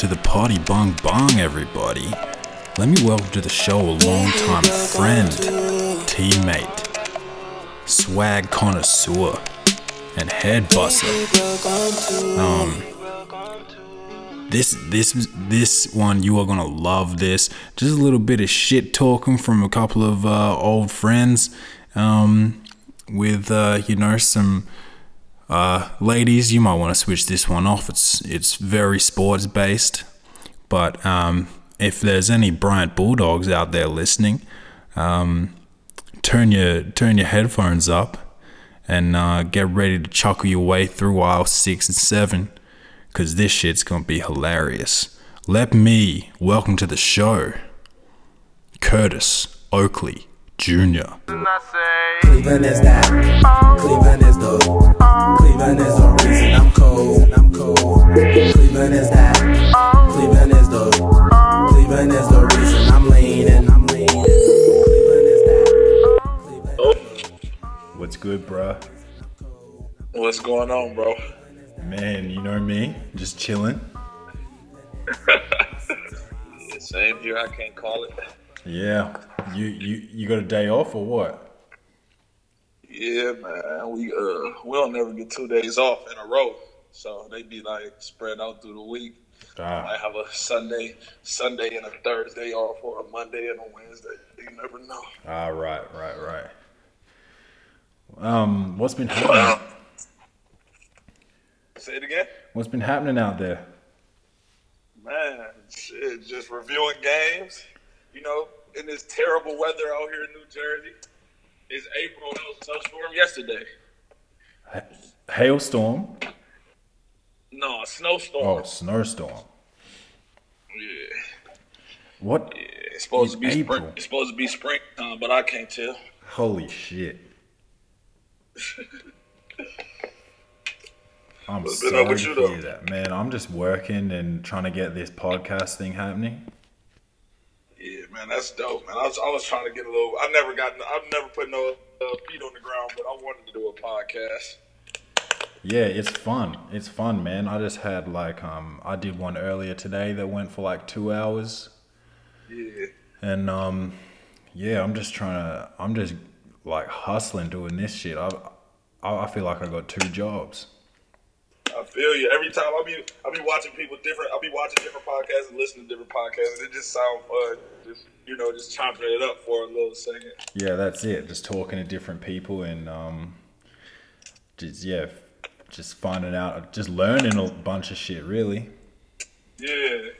To the party bong bong, everybody. Let me welcome to the show a long-time friend, teammate, swag connoisseur, and head busser. Um, this this this one you are gonna love this. Just a little bit of shit talking from a couple of uh, old friends, um, with uh, you know some uh, ladies, you might want to switch this one off. It's it's very sports based, but um, if there's any Bryant Bulldogs out there listening, um, turn your turn your headphones up and uh, get ready to chuckle your way through aisle six and seven, cause this shit's gonna be hilarious. Let me welcome to the show, Curtis Oakley Jr. Cleveland is that. Cleveland is the. Cleveland is the reason I'm cold. I'm cold. Cleveland is that. Cleveland is the. Cleveland is the reason I'm leaning. I'm leaning. Cleveland is that. Cleveland. What's good, bruh? What's going on, bro? Man, you know me, just chilling. Same here. I can't call it. Yeah, you you you got a day off or what? Yeah, man. We uh we don't never get two days off in a row, so they be like spread out through the week. Ah, I have a Sunday, Sunday and a Thursday off, or a Monday and a Wednesday. You never know. ah, right, right, right. Um, what's been happening? Say it again, What's been happening out there? man. Shit, just reviewing games. You know, in this terrible weather out here in New Jersey. It's April. It was a snowstorm yesterday. Hailstorm. No, a snowstorm. Oh, snowstorm. Yeah. What? Yeah, it's supposed to be April. spring. It's supposed to be springtime, but I can't tell. Holy shit! I'm What's sorry to hear that, man. I'm just working and trying to get this podcast thing happening. Yeah, man, that's dope, man. I was, I was trying to get a little. I never got. I've never put no uh, feet on the ground, but I wanted to do a podcast. Yeah, it's fun. It's fun, man. I just had like um I did one earlier today that went for like 2 hours Yeah, and um yeah, I'm just trying to I'm just like hustling doing this shit. I I I feel like I got two jobs. I feel you. Every time I be, I be watching people different. I be watching different podcasts and listening to different podcasts, and it just sound fun. Just you know, just chopping it up for a little second. Yeah, that's it. Just talking to different people and um just yeah, just finding out just learning a bunch of shit really. Yeah.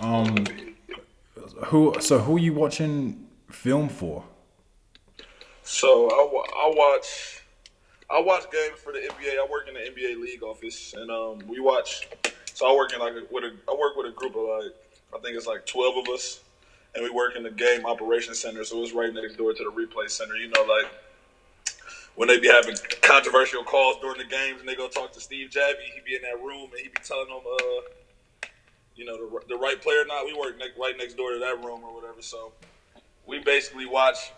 Um who so who are you watching film for? So I, I watch I watch games for the NBA. I work in the NBA league office, and um, we watch. So I work in like a, with a I work with a group of like I think it's like twelve of us, and we work in the game operations center. So it's right next door to the replay center. You know, like when they be having controversial calls during the games, and they go talk to Steve Javie, he be in that room and he be telling them, uh, you know, the, the right player or not. We work ne- right next door to that room or whatever. So we basically watch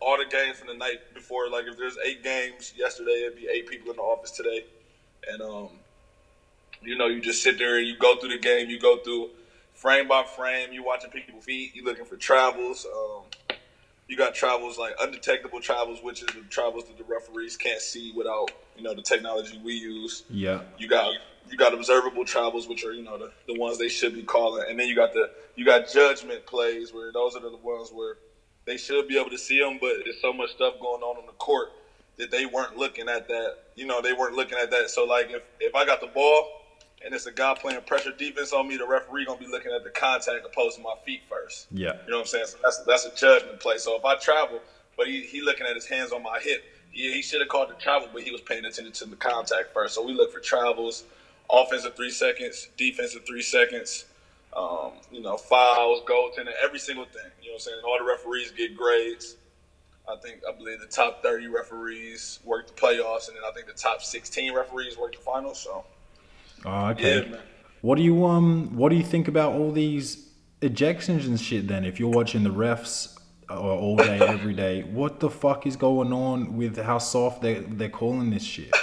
all the games from the night before. Like if there's eight games yesterday, it'd be eight people in the office today, and um, you know, you just sit there and you go through the game. You go through frame by frame. You're watching people feet. You're looking for travels. Um, you got travels like undetectable travels, which is the travels that the referees can't see without you know the technology we use. Yeah. You got you got observable travels, which are you know the, the ones they should be calling, and then you got the you got judgment plays where those are the ones where they should be able to see them, but there's so much stuff going on on the court that they weren't looking at that. You know, they weren't looking at that. So like if if I got the ball and it's a guy playing pressure defense on me, the referee gonna be looking at the contact opposed to my feet first. Yeah. You know what I'm saying? So that's that's a judgment play. So if I travel, but he, he looking at his hands on my hip, yeah, he should have called the travel, but he was paying attention to the contact first. So we look for travels, offensive three seconds, defensive three seconds, um, you know, fouls, goaltending, every single thing. You know what I'm saying? All the referees get grades. I think I believe the top 30 referees work the playoffs, and then I think the top 16 referees work the finals. So Oh, okay. yeah. What do you um what do you think about all these ejections and shit then if you're watching the refs uh, all day every day what the fuck is going on with how soft they they're calling this shit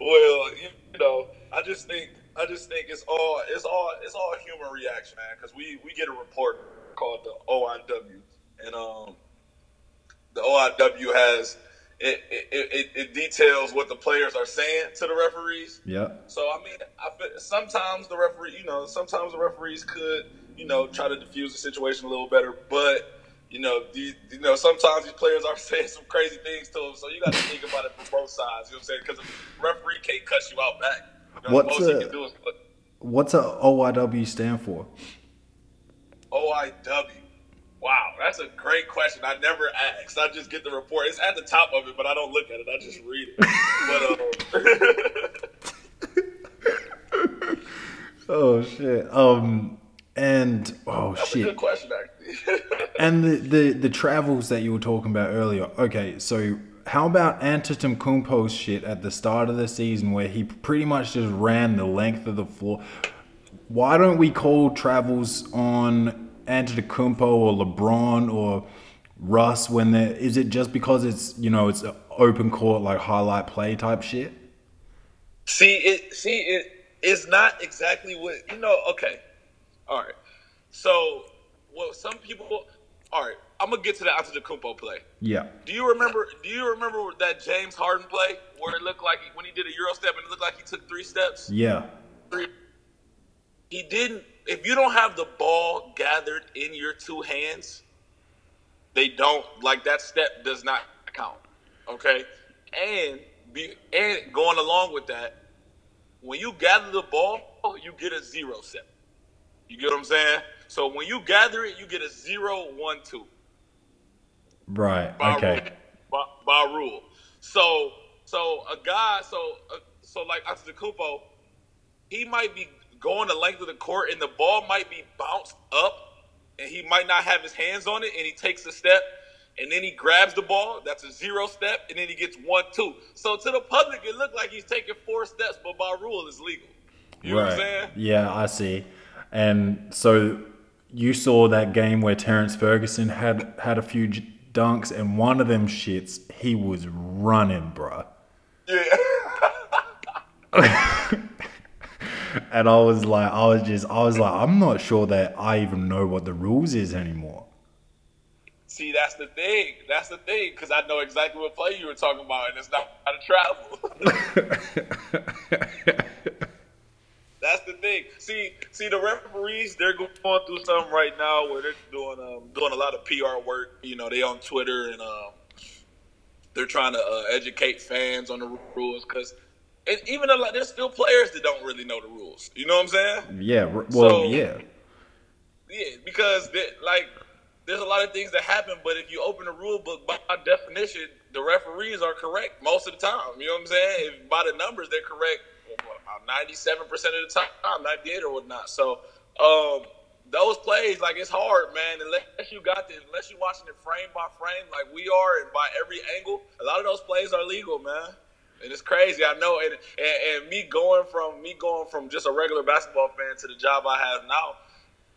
well, you know, I just think I just think it's all it's all it's all human reaction, man. Because we we get a report called the OIW, and um, the OIW has it it, it it details what the players are saying to the referees. Yeah. So I mean, I feel, sometimes the referee, you know, sometimes the referees could, you know, try to diffuse the situation a little better, but. You know, the, you know, sometimes these players are saying some crazy things to them, so you got to think about it from both sides. You know what I'm saying? Because the referee can't cut you out back. You know, What's the most he a- is What's a OIW stand for? OIW. Wow, that's a great question. I never asked. I just get the report. It's at the top of it, but I don't look at it. I just read it. But um, Oh shit. Um and oh that's a good shit. question, actually. And the, the the travels that you were talking about earlier. Okay, so how about Antetokounmpo's shit at the start of the season where he pretty much just ran the length of the floor? Why don't we call travels on Antetokounmpo or LeBron or Russ when they is it just because it's you know it's open court like highlight play type shit? see it. See it. It's not exactly what you know. Okay, all right. So, well, some people. All right, I'm gonna get to the Antetokounmpo play. Yeah. Do you remember? Do you remember that James Harden play where it looked like he, when he did a euro step and it looked like he took three steps? Yeah. He didn't. If you don't have the ball gathered in your two hands, they don't like that step does not count. Okay, and be and going along with that, when you gather the ball, you get a zero step. You get what I'm saying? So when you gather it, you get a zero, one, two. Right. by Okay. rule. By, by rule. So so a guy so uh, so like Antetokounmpo, he might be going the length of the court and the ball might be bounced up and he might not have his hands on it and he takes a step and then he grabs the ball. That's a zero step and then he gets one two. So to the public, it looked like he's taking four steps, but by rule, it's legal. You know what I'm saying? Yeah, I see. And so you saw that game where Terrence Ferguson had had a few j- dunks, and one of them shits, he was running, bruh. Yeah. And I was like, I was just, I was like, I'm not sure that I even know what the rules is anymore. See, that's the thing. That's the thing, because I know exactly what play you were talking about, and it's not how to travel. that's the thing. See, see, the referees they're going through something right now where they're doing um, doing a lot of PR work. You know, they on Twitter and um, they're trying to uh, educate fans on the rules because. Even a lot, there's still players that don't really know the rules. You know what I'm saying? Yeah, well, So- yeah. Yeah, because there, like there's a lot of things that happen, but if you open the rule book by definition, the referees are correct most of the time. You know what I'm saying? If by the numbers they're correct ninety-seven percent of the time, ninety-eight or whatnot. So um, those plays, like it's hard, man. Unless you got the, unless you're watching it frame by frame, like we are, and by every angle, a lot of those plays are legal, man. And it's crazy, I know. And, and and me going from me going from just a regular basketball fan to the job I have now,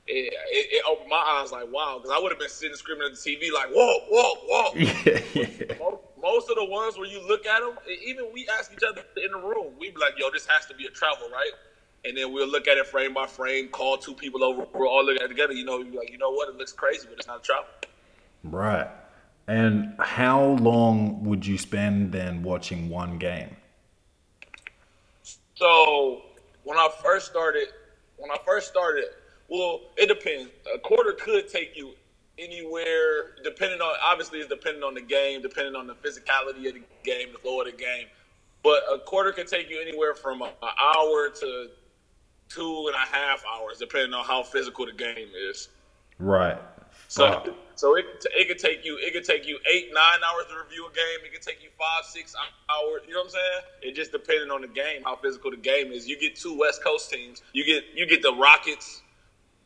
it, it, it opened my eyes like wow, because I would have been sitting screaming at the TV like whoa, whoa, whoa. Yeah, yeah. most, most of the ones where you look at them, even we ask each other in the room, we be like, yo, this has to be a travel, right? And then we'll look at it frame by frame, call two people over, we're all looking at it together. You know, like, you know what, it looks crazy, but it's not a travel. Right. And how long would you spend then watching one game? So when I first started, when I first started, well, it depends. A quarter could take you anywhere, depending on obviously it's depending on the game, depending on the physicality of the game, the flow of the game. But a quarter can take you anywhere from an hour to two and a half hours, depending on how physical the game is. Right. So, Fuck. so it it could take you it could take you eight nine hours to review a game. It could take you five six hours. You know what I'm saying? It just depending on the game, how physical the game is. You get two West Coast teams. You get you get the Rockets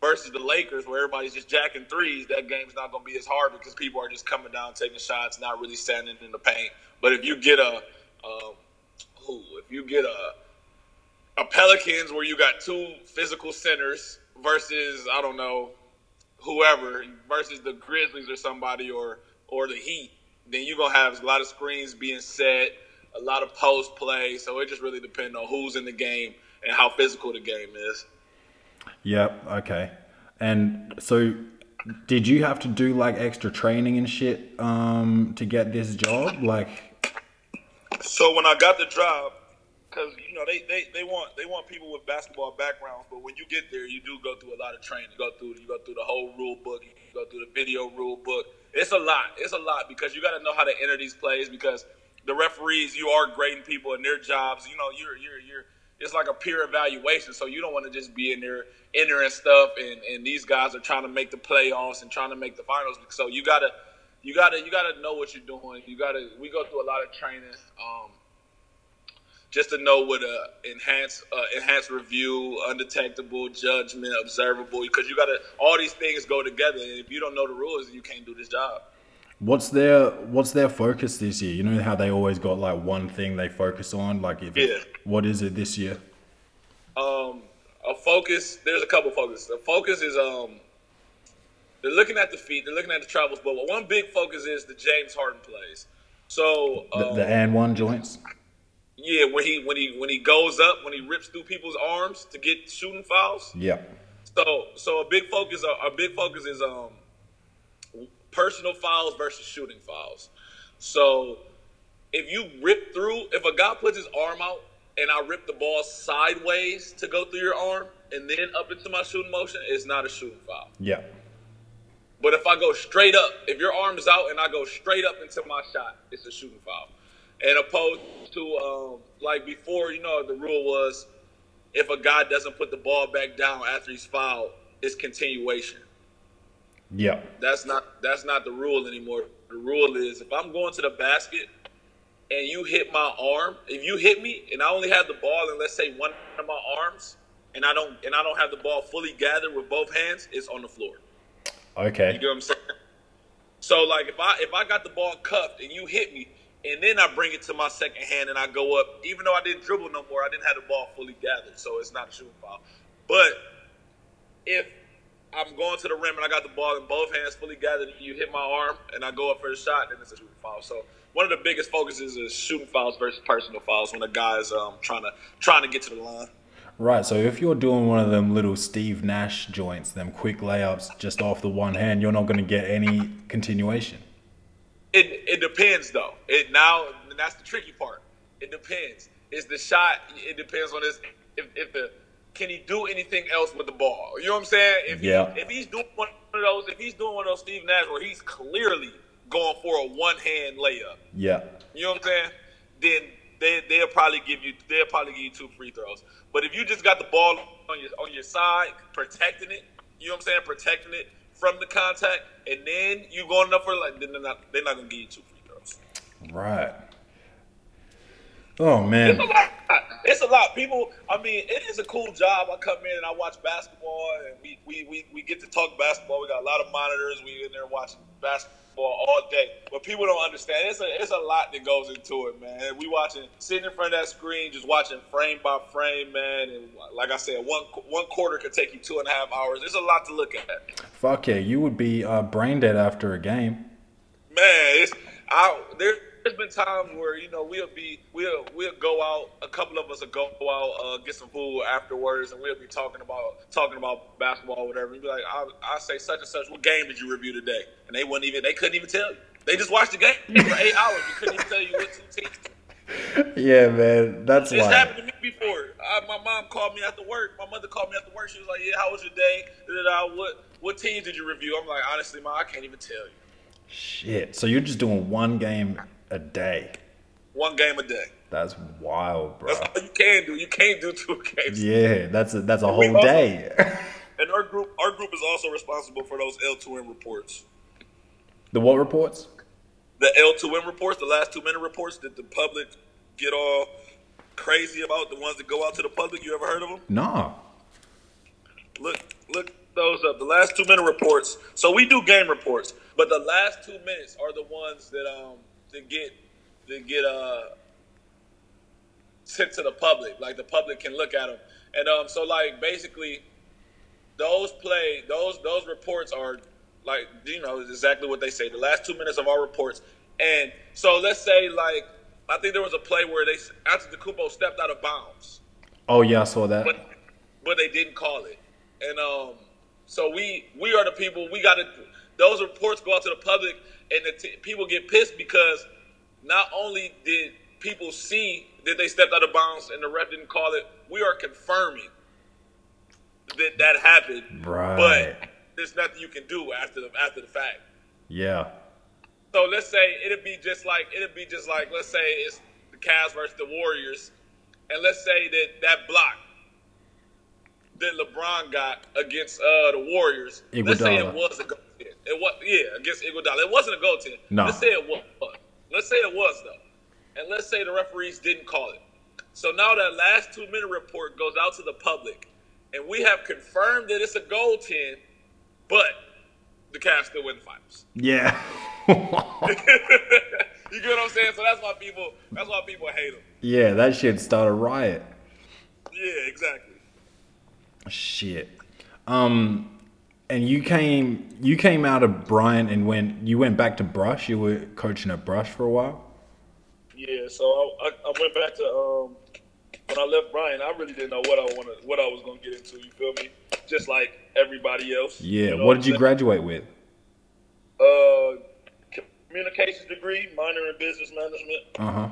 versus the Lakers, where everybody's just jacking threes. That game's not going to be as hard because people are just coming down, taking shots, not really standing in the paint. But if you get a um, who, if you get a a Pelicans where you got two physical centers versus I don't know whoever versus the Grizzlies or somebody or or the Heat, then you're gonna have a lot of screens being set. a lot of post play. So it just really depends on who's in the game and how physical the game is. Yep. Okay. And so, did you have to do like extra training and shit um, to get this job? Like, So when I got the job, because you know they, they, they want they want people with basketball backgrounds, but when you get there, you do go through a lot of training. You go through you go through the whole rule book. You go through the video rule book. It's a lot. It's a lot because you got to know how to enter these plays because the referees you are grading people in their jobs. You know you're you're you're it's like a peer evaluation. So you don't want to just be in there entering stuff, and and these guys are trying to make the playoffs and trying to make the finals. So you gotta you gotta you gotta know what you're doing. You gotta we go through a lot of training. Um, just to know what a enhanced uh, enhanced review, undetectable judgment, observable, because you gotta all these things go together. And if you don't know the rules, you can't do this job. what's their what's their focus this year? You know how they always got like one thing they focus on. Like, if Yeah. what is it this year? Um, a focus. There's a couple focuses. The focus is um, they're looking at the feet, they're looking at the travels, but one big focus is the James Harden plays. So The, um, the and one joints. Yeah, when he when he when he goes up, when he rips through people's arms to get shooting fouls. Yeah. So so a big focus a big focus is um personal fouls versus shooting fouls. So if you rip through, if a guy puts his arm out and I rip the ball sideways to go through your arm and then up into my shooting motion, it's not a shooting foul. Yeah. But if I go straight up, if your arm is out and I go straight up into my shot, it's a shooting foul. And opposed to um, like before, you know, the rule was if a guy doesn't put the ball back down after he's fouled, it's continuation. Yeah. That's not that's not the rule anymore. The rule is if I'm going to the basket and you hit my arm, if you hit me and I only have the ball in let's say one of my arms and I don't and I don't have the ball fully gathered with both hands, it's on the floor. Okay. You get what I'm saying? So like if I if I got the ball cuffed and you hit me and then I bring it to my second hand and I go up, even though I didn't dribble no more, I didn't have the ball fully gathered, so it's not a shooting foul. But if I'm going to the rim and I got the ball in both hands fully gathered, you hit my arm and I go up for the shot, then it's a shooting foul. So one of the biggest focuses is shooting fouls versus personal fouls when a guy is um, trying to trying to get to the line. Right. So if you're doing one of them little Steve Nash joints, them quick layups just off the one hand, you're not going to get any continuation. It it depends though. It now and that's the tricky part. It depends. Is the shot? It depends on this. If, if the can he do anything else with the ball? You know what I'm saying? If he, Yeah. if he's doing one of those, if he's doing one of those Steve Nash where he's clearly going for a one hand layup, Yeah. you know what I'm saying? Then they they'll probably give you they'll probably give you two free throws. But if you just got the ball on your on your side, protecting it, you know what I'm saying, protecting it from the contact, and then you going up for like then they're not they're not gonna give you two free throws. Right. Oh man. It's a lot. It's a lot. People, I mean, it is a cool job. I come in and I watch basketball, and we, we, we, we get to talk basketball. We got a lot of monitors. We in there watching basketball all day. But people don't understand. It's a it's a lot that goes into it, man. We watching sitting in front of that screen, just watching frame by frame, man. And like I said, one one quarter could take you two and a half hours. There's a lot to look at. Fuck yeah, you would be uh, brain dead after a game. Man, it's I there, there's been times where you know we'll be we'll we'll go out. A couple of us will go out, uh, get some food afterwards, and we'll be talking about talking about basketball, or whatever. You'd be like, I I say such and such. What game did you review today? And they wouldn't even they couldn't even tell you. They just watched the game for eight hours. You couldn't even tell you what two teams. Yeah, man, that's It's why. happened to me before. Uh, my mom called me after work. My mother called me after work. She was like, "Yeah, how was your day? Da-da-da. What what teams did you review?" I'm like, honestly, mom, I can't even tell you. Shit. So you're just doing one game a day. One game a day. That's wild, bro. That's all you can do. You can't do two games. Yeah, that's a, that's a We whole also- day. And our group, our group is also responsible for those L2M reports. the what reports? The L2M reports, the last two minute reports that the public get all crazy about, the ones that go out to the public. You ever heard of them? Nah. Look, look those up. The last two minute reports. So we do game reports, but the last two minutes are the ones that um that get that get uh sent to the public. Like the public can look at them, and um so like basically those play those those reports are like you know exactly what they say. The last two minutes of our reports, and so let's say like I think there was a play where they after the Antetokounmpo stepped out of bounds, Oh yeah, I saw that. but but they didn't call it. And um, so we we are the people. We got to those reports go out to the public, and the t- people get pissed because not only did people see that they stepped out of bounds and the ref didn't call it, we are confirming that that happened. Right. But there's nothing you can do after the after the fact. yeah. So let's say it'd be just like it'd be just like let's say it's the Cavs versus the Warriors, and let's say that that block that LeBron got against uh, the Warriors. Let's say it was a. It was yeah against Iguodala. It wasn't a goaltend. No. Let's say it was. Let's say it was though, and let's say the referees didn't call it. So now that last two minute report goes out to the public, and we have confirmed that it's a goaltend, but the Cavs still win the finals. Yeah. you get what I'm saying? So that's why people that's why people hate them. yeah, that shit start a riot. Yeah, exactly. Shit. Um, and you came you came out of Bryant and went you went back to Brush. You were coaching at Brush for a while. Yeah, so I, I, I went back to um when I left Bryant, I really didn't know what I wanted what I was gonna get into, you feel me? Just like everybody else. Yeah. know what did you graduate with? Uh communications degree, minor in business management. Uh huh.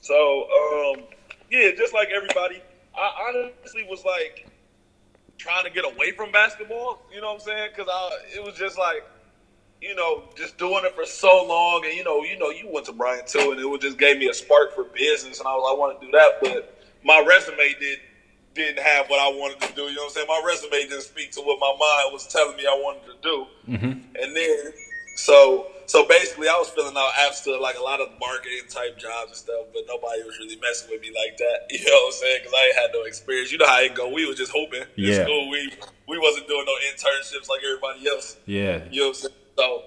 So, um, yeah, just like everybody, I honestly was like trying to get away from basketball. You know what I'm saying? Because I, it was just like, you know, just doing it for so long, and you know, you know, you went to Bryant too, and it would just gave me a spark for business, and I was, I want to do that, but my resume did didn't have what I wanted to do. You know what I'm saying? My resume didn't speak to what my mind was telling me I wanted to do, mm-hmm. and then so so basically, I was filling out apps to like a lot of marketing type jobs and stuff, but nobody was really messing with me like that. You know what I'm saying? Because I ain't had no experience. You know how it go. We was just hoping. Yeah. In school, we we wasn't doing no internships like everybody else. Yeah. You know what I'm saying? So,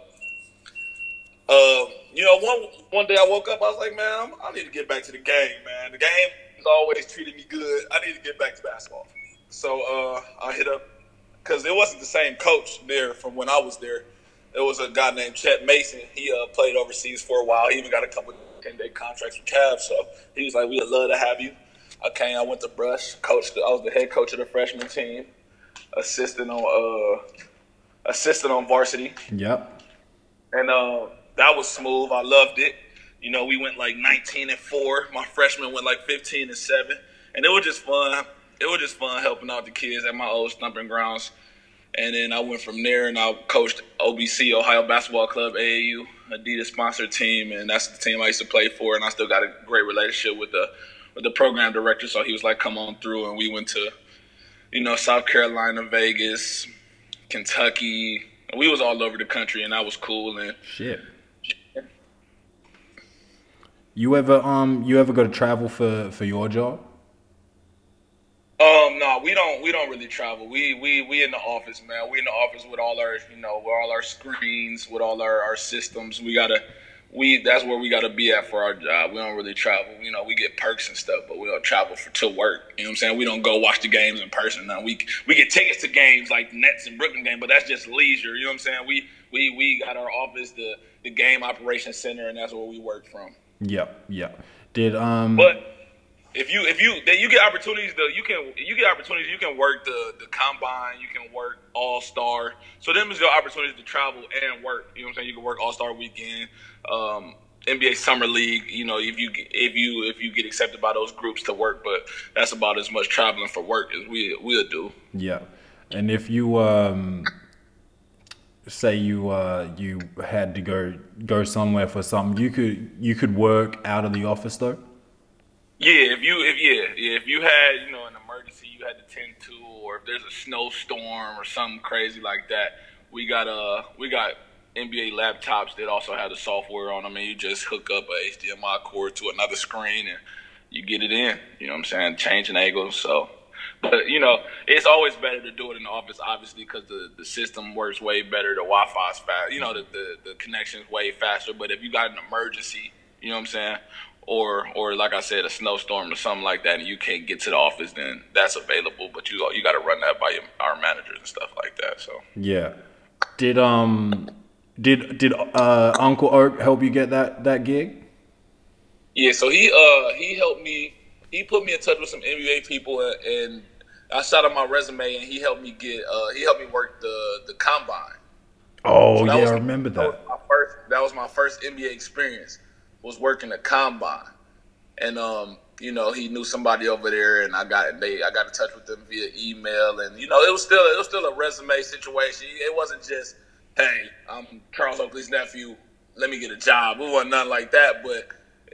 um, you know, one one day I woke up, I was like, man, I'm, I need to get back to the game, man. The game has always treated me good. I need to get back to basketball. So uh, I hit up because it wasn't the same coach there from when I was there. It was a guy named Chet Mason. He uh, played overseas for a while. He even got a couple ten day contracts with Cavs. So he was like, "We'd love to have you." I came. I went to Brush. Coached. I was the head coach of the freshman team. Assistant on uh, assistant on varsity Yep. and uh, that was smooth. I loved it. You know, we went like 19 and four. My freshman went like 15 and seven, and it was just fun. It was just fun helping out the kids at my old stomping grounds. And then I went from there and I coached OBC, Ohio Basketball Club, AAU, Adidas sponsored team, and that's the team I used to play for. And I still got a great relationship with the with the program director. So he was like, "Come on through," and we went to, you know, South Carolina, Vegas, Kentucky. We was all over the country, and that was cool. And Shit. You ever um you ever go to travel for for your job? Um, no, we don't. We don't really travel. We we we in the office, man. We in the office with all our, you know, with all our screens, with all our, our systems. We gotta, we that's where we gotta be at for our job. We don't really travel. You know, we get perks and stuff, but we don't travel for to work. You know what I'm saying? We don't go watch the games in person. Now we we get tickets to games like Nets and Brooklyn game, but that's just leisure. You know what I'm saying? We we we got our office, the the game operations center, and that's where we work from. Yep. Yep. Did um But if you if you then you get opportunities to you can you get opportunities you can work the the combine you can work all star so them is your opportunities to travel and work. You know what I'm saying? You can work all star weekend um, NBA summer league you know if you if you if you get accepted by those groups to work but that's about as much traveling for work as we we'll do. Yeah, and if you um, say you uh, you had to go go somewhere for something, you could you could work out of the office though. Yeah, if you if yeah, yeah, if you had, you know, an emergency you had to tend to or if there's a snowstorm or something crazy like that, we got uh we got NBA laptops that also have the software on them and you just hook up a HDMI cord to another screen and you get it in. You know what I'm saying? Changing angles. So but you know, it's always better to do it in the office, obviously, because the, the system works way better. The Wi-Fi's fast. You know, the, the the connection's way faster. But if you got an emergency, you know what I'm saying, or or like I said, a snowstorm or something like that, and you can't get to the office, then that's available. But you you got to run that by your, our managers and stuff like that. So Yeah. Did um did did uh, Uncle Oak help you get that that gig? Yeah, so he uh he helped me. He put me in touch with some NBA people, and, and I shot him my resume, and he helped me get. Uh, he helped me work the the combine. Oh So yeah, was- I remember That was my first. That was my first NBA experience. Was working the combine, and um, you know, he knew somebody over there, and I got they I got in touch with them via email, and you know, it was still it was still a resume situation. It wasn't just, hey, I'm Charles Oakley's nephew. Let me get a job. It wasn't nothing like that, but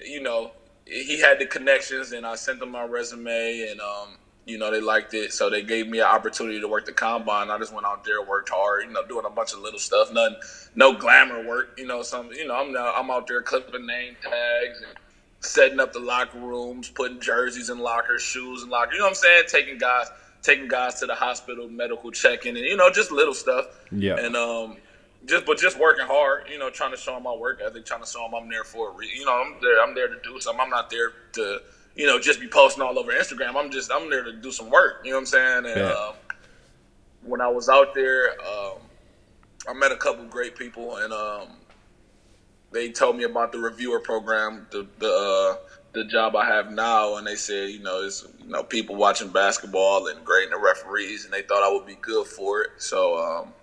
you know, he had the connections, and I sent them my resume, and um, you know, they liked it, so they gave me an opportunity to work the combine. I just went out there, worked hard, you know, doing a bunch of little stuff, nothing, no glamour work, you know. Some, you know, I'm now, I'm out there clipping name tags and setting up the locker rooms, putting jerseys in lockers, shoes in lockers. You know what I'm saying? Taking guys, taking guys to the hospital, medical checking, and you know, just little stuff. Yeah. And um, just but just working hard, you know, trying to show them my work ethic, trying to show them I'm there for a re- you know, I'm there, I'm there to do something. I'm not there to, you know, just be posting all over Instagram. I'm just I'm there to do some work. You know what I'm saying? And Yeah. um, when I was out there, um, I met a couple great people, and um, they told me about the reviewer program, the the uh, the job I have now, and they said, you know, it's you know people watching basketball and grading the referees, and they thought I would be good for it. So um,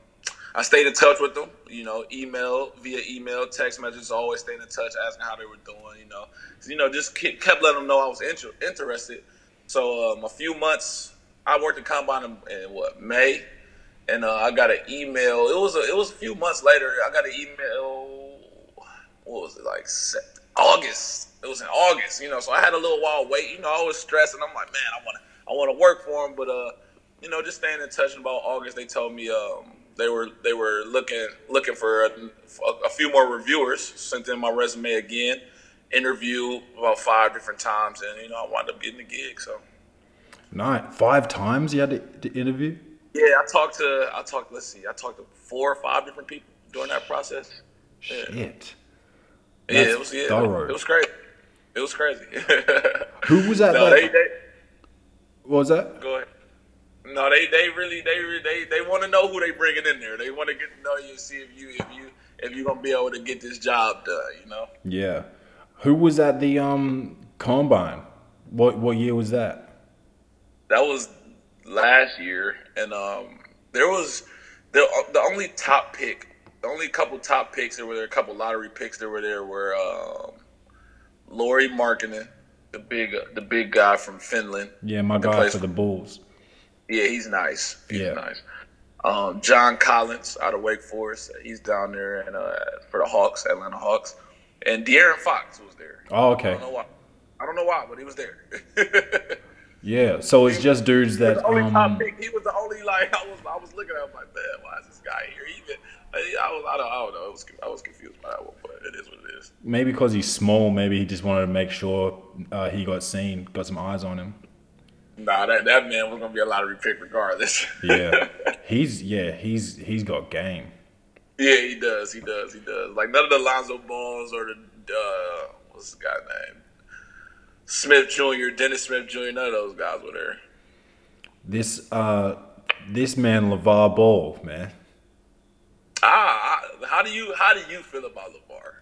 I stayed in touch with them, you know, email via email, text messages, always staying in touch, asking how they were doing, you know, you know, just kept letting them know I was inter- interested. So um, a few months, I worked at Combine in, in what May, and uh, I got an email. It was a, it was a few months later. I got an email. What was it like? August. It was in August, you know. So I had a little while wait. You know, I was stressed, and I'm like, man, I want to, I want to work for them, but uh, you know, just staying in touch. And about August, they told me um, they were they were looking looking for a, a few more reviewers. Sent in my resume again, interview about five different times, and you know, I wound up getting the gig. So. Night. Five times you had to, to interview. Yeah, I talked to I talked. Let's see, I talked to four or five different people during that process. Yeah, Shit. yeah That's it was yeah, thorough. it was crazy. It was crazy. Who was that? no, they, they what was that? go ahead. No, they they really they they they want to know who they bringing in there. They want to get to know you see if you if you if you gonna be able to get this job done. You know. Yeah. Who was at the um combine? What what year was that? that was last year, and um, there was the the only top pick, the only couple top picks There were there, a couple lottery picks that were there were um, Lauri Markkanen, the big the big guy from Finland. Yeah, my guy for the Bulls. Yeah, he's nice. He's Yeah. nice. Um, John Collins out of Wake Forest, he's down there and uh, for the Hawks, Atlanta Hawks, and De'Aaron Fox was there. Oh, okay. I don't know why. I don't know why, but he was there. Yeah. So it's just dudes He was that the only um top pick. He was the only like I was. I was looking at him like, man, why is this guy here? Even I was. I don't, I don't know. I was. I was confused by that one, but it is what it is. maybe because he's small, maybe he just wanted to make sure uh, he got seen, got some eyes on him. Nah, that that man was gonna be a lottery pick regardless. Yeah. he's yeah, he's he's got game. yeah, he does. He does. He does. Like none of the Lonzo Balls or the uh, what's the guy name? Smith Jr., Dennis Smith Jr. None of those guys were there. This uh this man LeVar Ball, man. Ah, how do you how do you feel about Levar?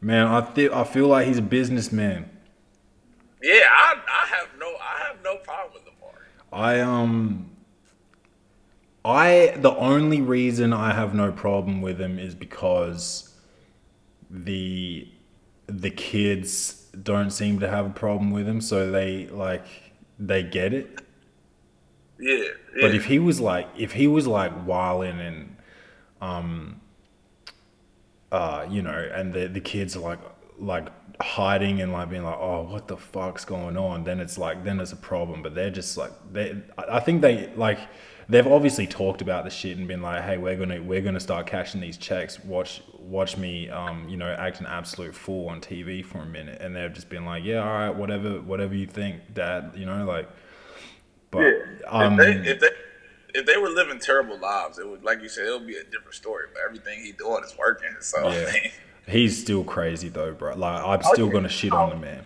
Man, I feel I feel like he's a businessman. Yeah, I I have no I have no problem with Levar. I um I the only reason I have no problem with him is because the the kids don't seem to have a problem with him, so they like they get it. Yeah, yeah. But if he was like if he was like wilding and um uh you know and the the kids are like like hiding and like being like oh what the fuck's going on then it's like then it's a problem but they're just like they I think they like they've obviously talked about the shit and been like hey we're gonna we're gonna start cashing these checks watch watch me um you know act an absolute fool on TV for a minute and they've just been like yeah all right whatever whatever you think dad you know like but Yeah. um if they if they if they were living terrible lives, it would like you said, it would be a different story. But everything he doing is working. So Yeah. He's still crazy though, bro. Like I'm Oh, still yeah. gonna shit on the man.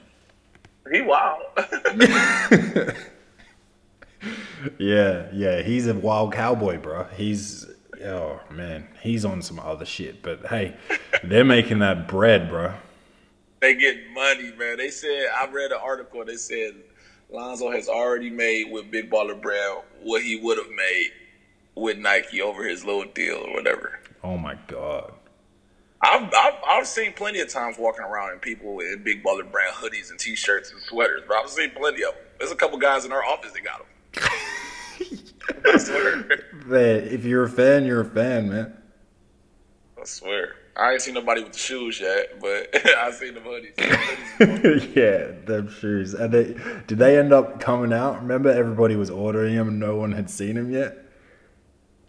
he wild. Yeah, yeah. He's a wild cowboy, bro. He's oh man, he's on some other shit. But hey, they're making that bread, bro. They get money, man. They said I read an article. They said Lonzo has already made with Big Baller Brand what he would have made with Nike over his little deal or whatever. Oh my god. I've, I've I've seen plenty of times walking around and people in Big Baller Brand hoodies and T-shirts and sweaters, but I've seen plenty of them. There's a couple guys in our office that got them. I swear. Man, if you're a fan, you're a fan, man. I swear. I ain't seen nobody with the shoes yet, but I seen the hoodies. The hoodies. yeah, them shoes. And they did they end up coming out? Remember, everybody was ordering them, and no one had seen them yet.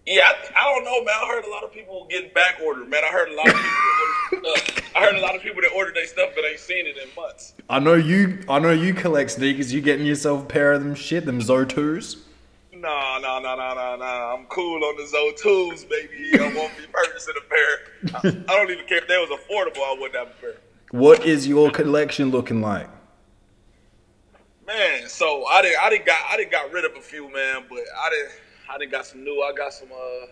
Yeah, I, I don't know, man. I heard a lot of people getting back ordered, man. I heard a lot of people. That ordered, uh, I heard a lot of people that ordered their stuff but ain't seen it in months. I know you. I know you collect sneakers. You getting yourself a pair of them shit, them Zo2s. Nah, nah, nah, nah, nah, nah. I'm cool on the Zo2s, baby. I won't be purchasing a pair. I, I don't even care if they was affordable. I wouldn't have a pair. What is your collection looking like? Man, so I didn't, I didn't got, I didn't got rid of a few, man. But I didn't, I didn't got some new. I got some, uh,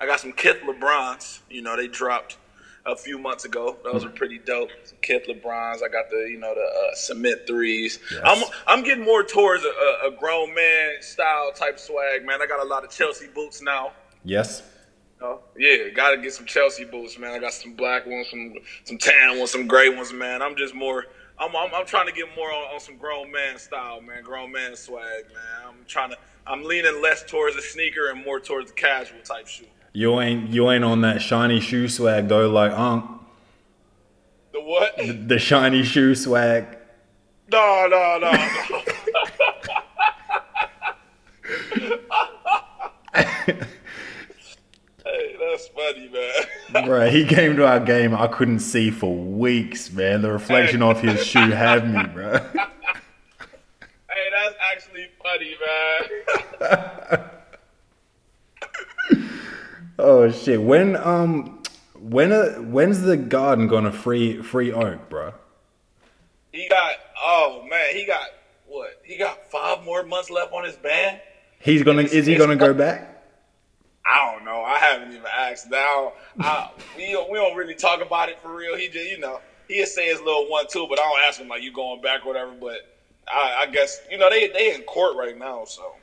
I got some Kith LeBrons. You know, they dropped a few months ago. Those are pretty dope. Some Kith LeBrons. I got the, you know, the uh, cement threes. Yes. I'm, I'm getting more towards a, a, a grown man style type swag, man. I got a lot of Chelsea boots now. Yes. Oh, yeah, gotta get some Chelsea boots, man. I got some black ones, some some tan ones, some gray ones, man. I'm just more. I'm, I'm, I'm trying to get more on, on some grown man style, man. Grown man swag, man. I'm trying to. I'm leaning less towards the sneaker and more towards the casual type shoe. You ain't you ain't on that shiny shoe swag though, like Unc. The what? The shiny shoe swag. No, no, no, no. hey, that's funny, man. Bruh, he came to our game. I couldn't see for weeks, man. The reflection off his shoe had me, bruh. hey, that's actually funny, man. Oh shit. When um when uh, when's the garden gonna free free Oak, bro? He got. Oh man, he got what? He got five more months left on his ban. He's gonna is he gonna go back? I don't know. I haven't even asked. Now I, we don't, we don't really talk about it for real. He just you know he'll say his little one two, but I don't ask him like you going back or whatever. But I, I guess you know they they in court right now, so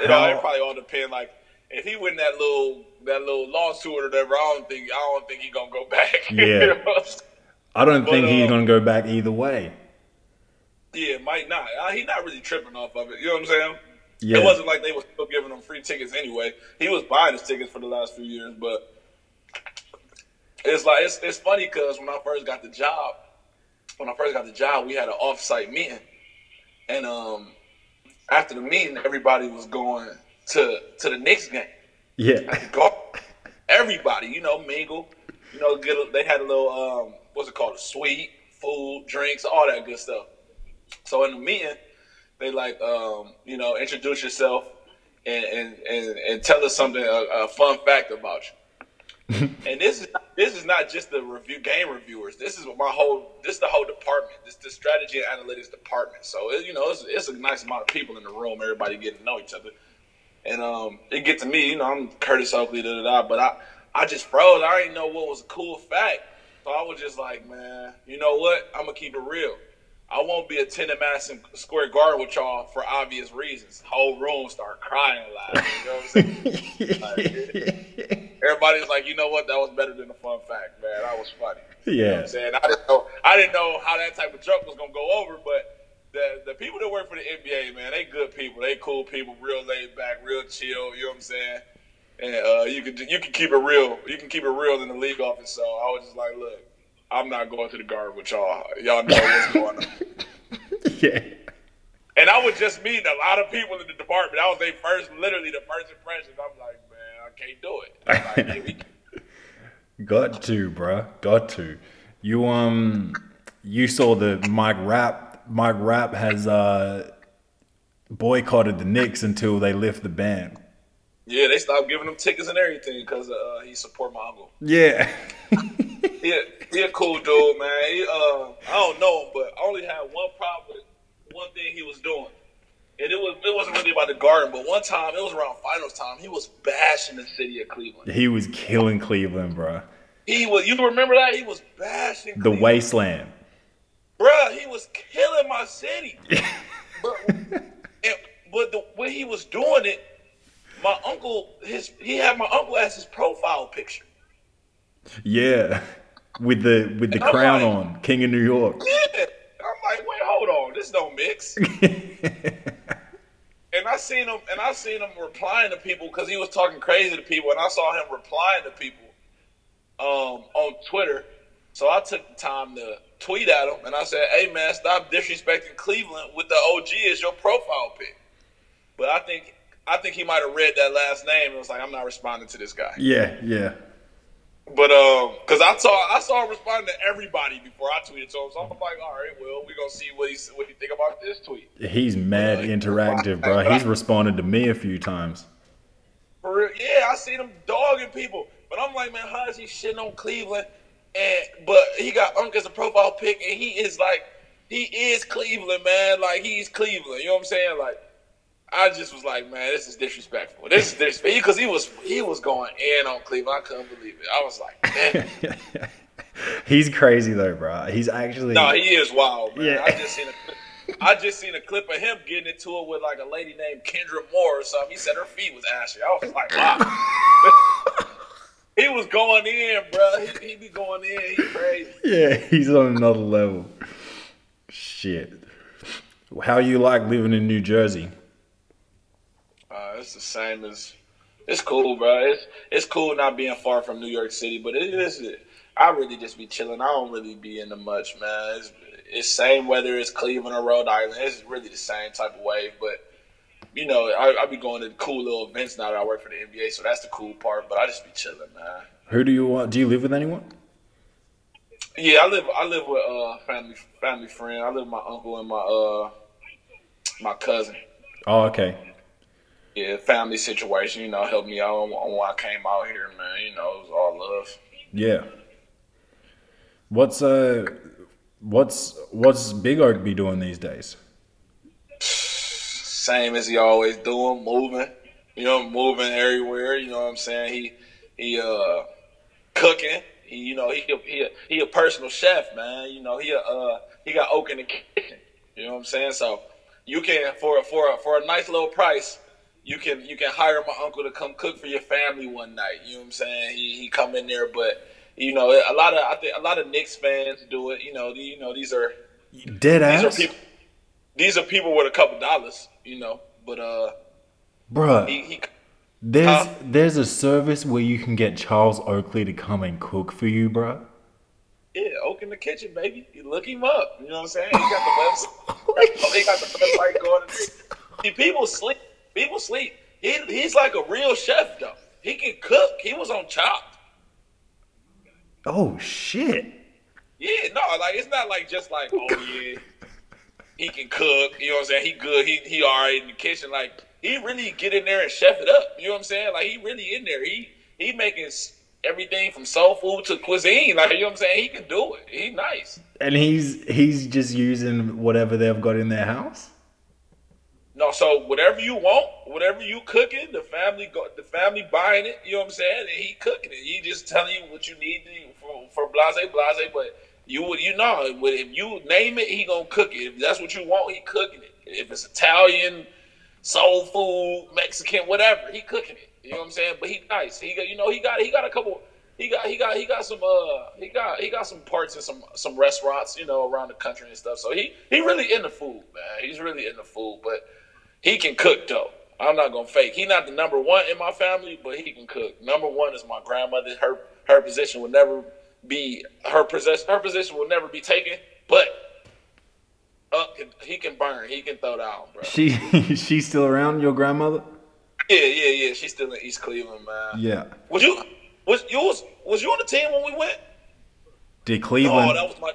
it, all, it probably all depend. Like if he win that little that little lawsuit or whatever, I don't think I don't think he gonna go back. You Yeah. know I'm saying? I don't think he's uh, gonna go back either way. yeah, might not. Uh, he not really tripping off of it. You know what I'm saying? Yeah. It wasn't like they were still giving him free tickets anyway. He was buying his tickets for the last few years, but it's like it's it's funny because when I first got the job, when I first got the job, we had an off-site meeting, and um, after the meeting, everybody was going to to the Knicks game. Yeah. Everybody, you know, mingle, you know, get a, they had a little um, what's it called, a suite, food, drinks, all that good stuff. So in the meeting, they like, um, you know, introduce yourself and and, and, and tell us something, a, a fun fact about you. And this is this is not just the review game reviewers. This is my whole. This is the whole department. This the strategy and analytics department. So it, you know, it's, it's a nice amount of people in the room. Everybody getting to know each other. And um, it get to me, you know, I'm Curtis Oakley, da da da. But I, I just froze. I didn't know what was a cool fact. So I was just like, man, you know what? I'm gonna keep it real. I won't be attending Madison Square Garden with y'all for obvious reasons. Whole room start crying loud. You know what I'm saying? Everybody's like, you know what? That was better than a fun fact, man. That was funny. You know what Yeah. I'm saying? I didn't know I didn't know how that type of joke was gonna go over, but the the people that work for the NBA, man, they good people. They cool people, real laid back, real chill, you know what I'm saying? And uh, you can you can keep it real. You can keep it real in the league office. So I was just like, look, I'm not going to the guard with y'all. Y'all know what's going on. yeah. And I was just meeting a lot of people in the department. I was their first, literally the first impression. I'm like, can't do it. I'm like, hey, we- Got to, bruh. Got to. You um you saw the Mike Rapp Mike Rapp has uh boycotted the Knicks until they lift the ban. yeah, they stopped giving him tickets and everything because uh, he support my uncle. Yeah. He a, he a cool dude, man. He, uh, I don't know him, but I only had one problem with one thing he was doing. And it was it wasn't really about the garden, but one time, it was around finals time, he was bashing the city of Cleveland. he was killing Cleveland, bruh. He was you remember that? He was bashing The Cleveland. wasteland. bruh, he was killing my city. but and, but the way he was doing it, my uncle, his he had my uncle as his profile picture. Yeah, with the with the And crown like- on, King of New York. Yeah. I'm like, wait, hold on, this don't mix. and I seen him, and I seen him replying to people because he was talking crazy to people, and I saw him replying to people um, on Twitter. So I took the time to tweet at him, and I said, "Hey man, stop disrespecting Cleveland with the OG as your profile pic." But I think I think he might have read that last name and was like, "I'm not responding to this guy." yeah, yeah. But um, cause I saw I saw him responding to everybody before I tweeted to him, so I'm like, all right, well, we're gonna see what he what he think about this tweet. He's mad interactive, bro. He's responded to me a few times. For real, yeah, I seen him dogging people, but I'm like, man, how is he shitting on Cleveland? And but he got Unk as a profile pic, and he is like, he is Cleveland, man. Like he's Cleveland. You know what I'm saying? Like, I just was like, man, this is disrespectful. This is disrespectful because he was he was going in on Cleveland. I couldn't believe it. I was like, man. He's crazy though, bro. He's actually No, he is wild, man. Yeah. I just seen a clip, just seen a clip of him getting into it with like a lady named Kendra Moore or something. He said her feet was ashy. I was like, wow. he was going in, bro. He, he be going in. He crazy. yeah, he's on another level. Shit. How you like living in New Jersey? Uh, it's the same as. It's cool, bro. It's it's cool not being far from New York City, but it is. I really just be chilling. I don't really be into much, man. It's, it's same whether it's Cleveland or Rhode Island. It's really the same type of wave, but you know, I, I be going to cool little events now that I work for the NBA, so that's the cool part. But I just be chilling, man. Who do you want? Do you live with anyone? Yeah, I live I live with uh family family friend. I live with my uncle and my uh my cousin. Oh, okay. Yeah, family situation. You know, helped me out when I came out here, man. You know, it was all love. Yeah. What's uh, what's what's Big Oak be doing these days? same as he always doing, moving. You know, moving everywhere. You know what I'm saying? He he uh cooking. He you know he he a, he a personal chef, man. You know he a, uh he got oak in the kitchen. You know what I'm saying? So you can for for for a nice little price. You can you can hire my uncle to come cook for your family one night. You know what I'm saying? He he come in there, but you know a lot of I think a lot of Knicks fans do it. You know the, you know these are Dead these ass, are people these are people with a couple dollars. You know, but uh bruh. he, he There's Huh? there's a service where you can get Charles Oakley to come and cook for you, bruh. Yeah, Oak in the kitchen, baby. You look him up. You know what I'm saying? He got the website. he got the website going. See, people sleep. People sleep. He, he's like a real chef, though. He can cook. He was on Chopped. Oh shit! Yeah, no, like it's not like just like, oh yeah, he can cook. You know what I'm saying? He good. He he all right in the kitchen. Like he really get in there and chef it up. You know what I'm saying? Like he really in there. He he making everything from soul food to cuisine. Like you know what I'm saying? He can do it. He nice. And he's he's just using whatever they've got in their house. No, so whatever you want, whatever you cooking, the family go, the family buying it. You know what I'm saying? And he cooking it. He just telling you what you need to, for for blase blase. But you would you know if you name it, he gonna cook it. If that's what you want, he cooking it. If it's Italian, soul food, Mexican, whatever, he cooking it. You know what I'm saying? But he nice. He got you know he got he got a couple. He got he got he got some uh he got he got some parts in some some restaurants you know around the country and stuff. So he he really into food, man. He's really into food, but he can cook though. I'm not gonna fake. He not the number one in my family, but he can cook. Number one is my grandmother. Her her position will never be her possession. Her position will never be taken. But uh, can, he can burn. He can throw down, bro. She she's still around, your grandmother? Yeah, yeah, yeah. She's still in East Cleveland, man. Yeah. Was you was you was was you on the team when we went? To Cleveland. Oh, that was my.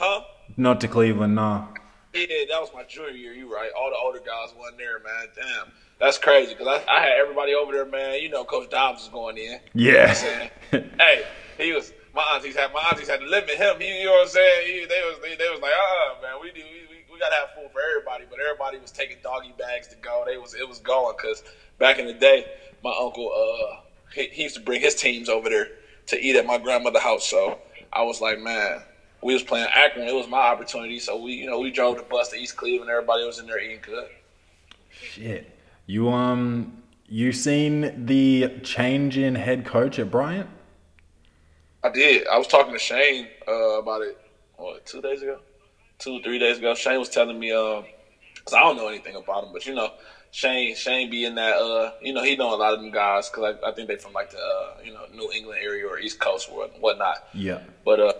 Huh? Not to Cleveland, nah. Yeah, that was my junior year. You right. All the older guys wasn't there, man. Damn, that's crazy. Cause I, I had everybody over there, man. You know, Coach Dobbs was going in. Yeah. hey, he was my aunties had my aunties had to limit him. He, you know what I'm saying? He, they was they, they was like, ah, man, we do we, we, we gotta have food for everybody, but everybody was taking doggy bags to go. They was it was going because back in the day, my uncle uh he, he used to bring his teams over there to eat at my grandmother's house. So I was like, man, we was playing Akron. It was my opportunity, so we you know we drove the bus to East Cleveland. Everybody was in there eating good. Shit. You um you seen the change in head coach at Bryant? I did. I was talking to Shane uh, about it. What two days ago? Two three days ago. Shane was telling me, um, cause I don't know anything about him, but you know, Shane Shane being that, uh, you know, he know a lot of them guys, cause I, I think they from like the uh, you know New England area or East Coast or whatnot. Yeah. But uh,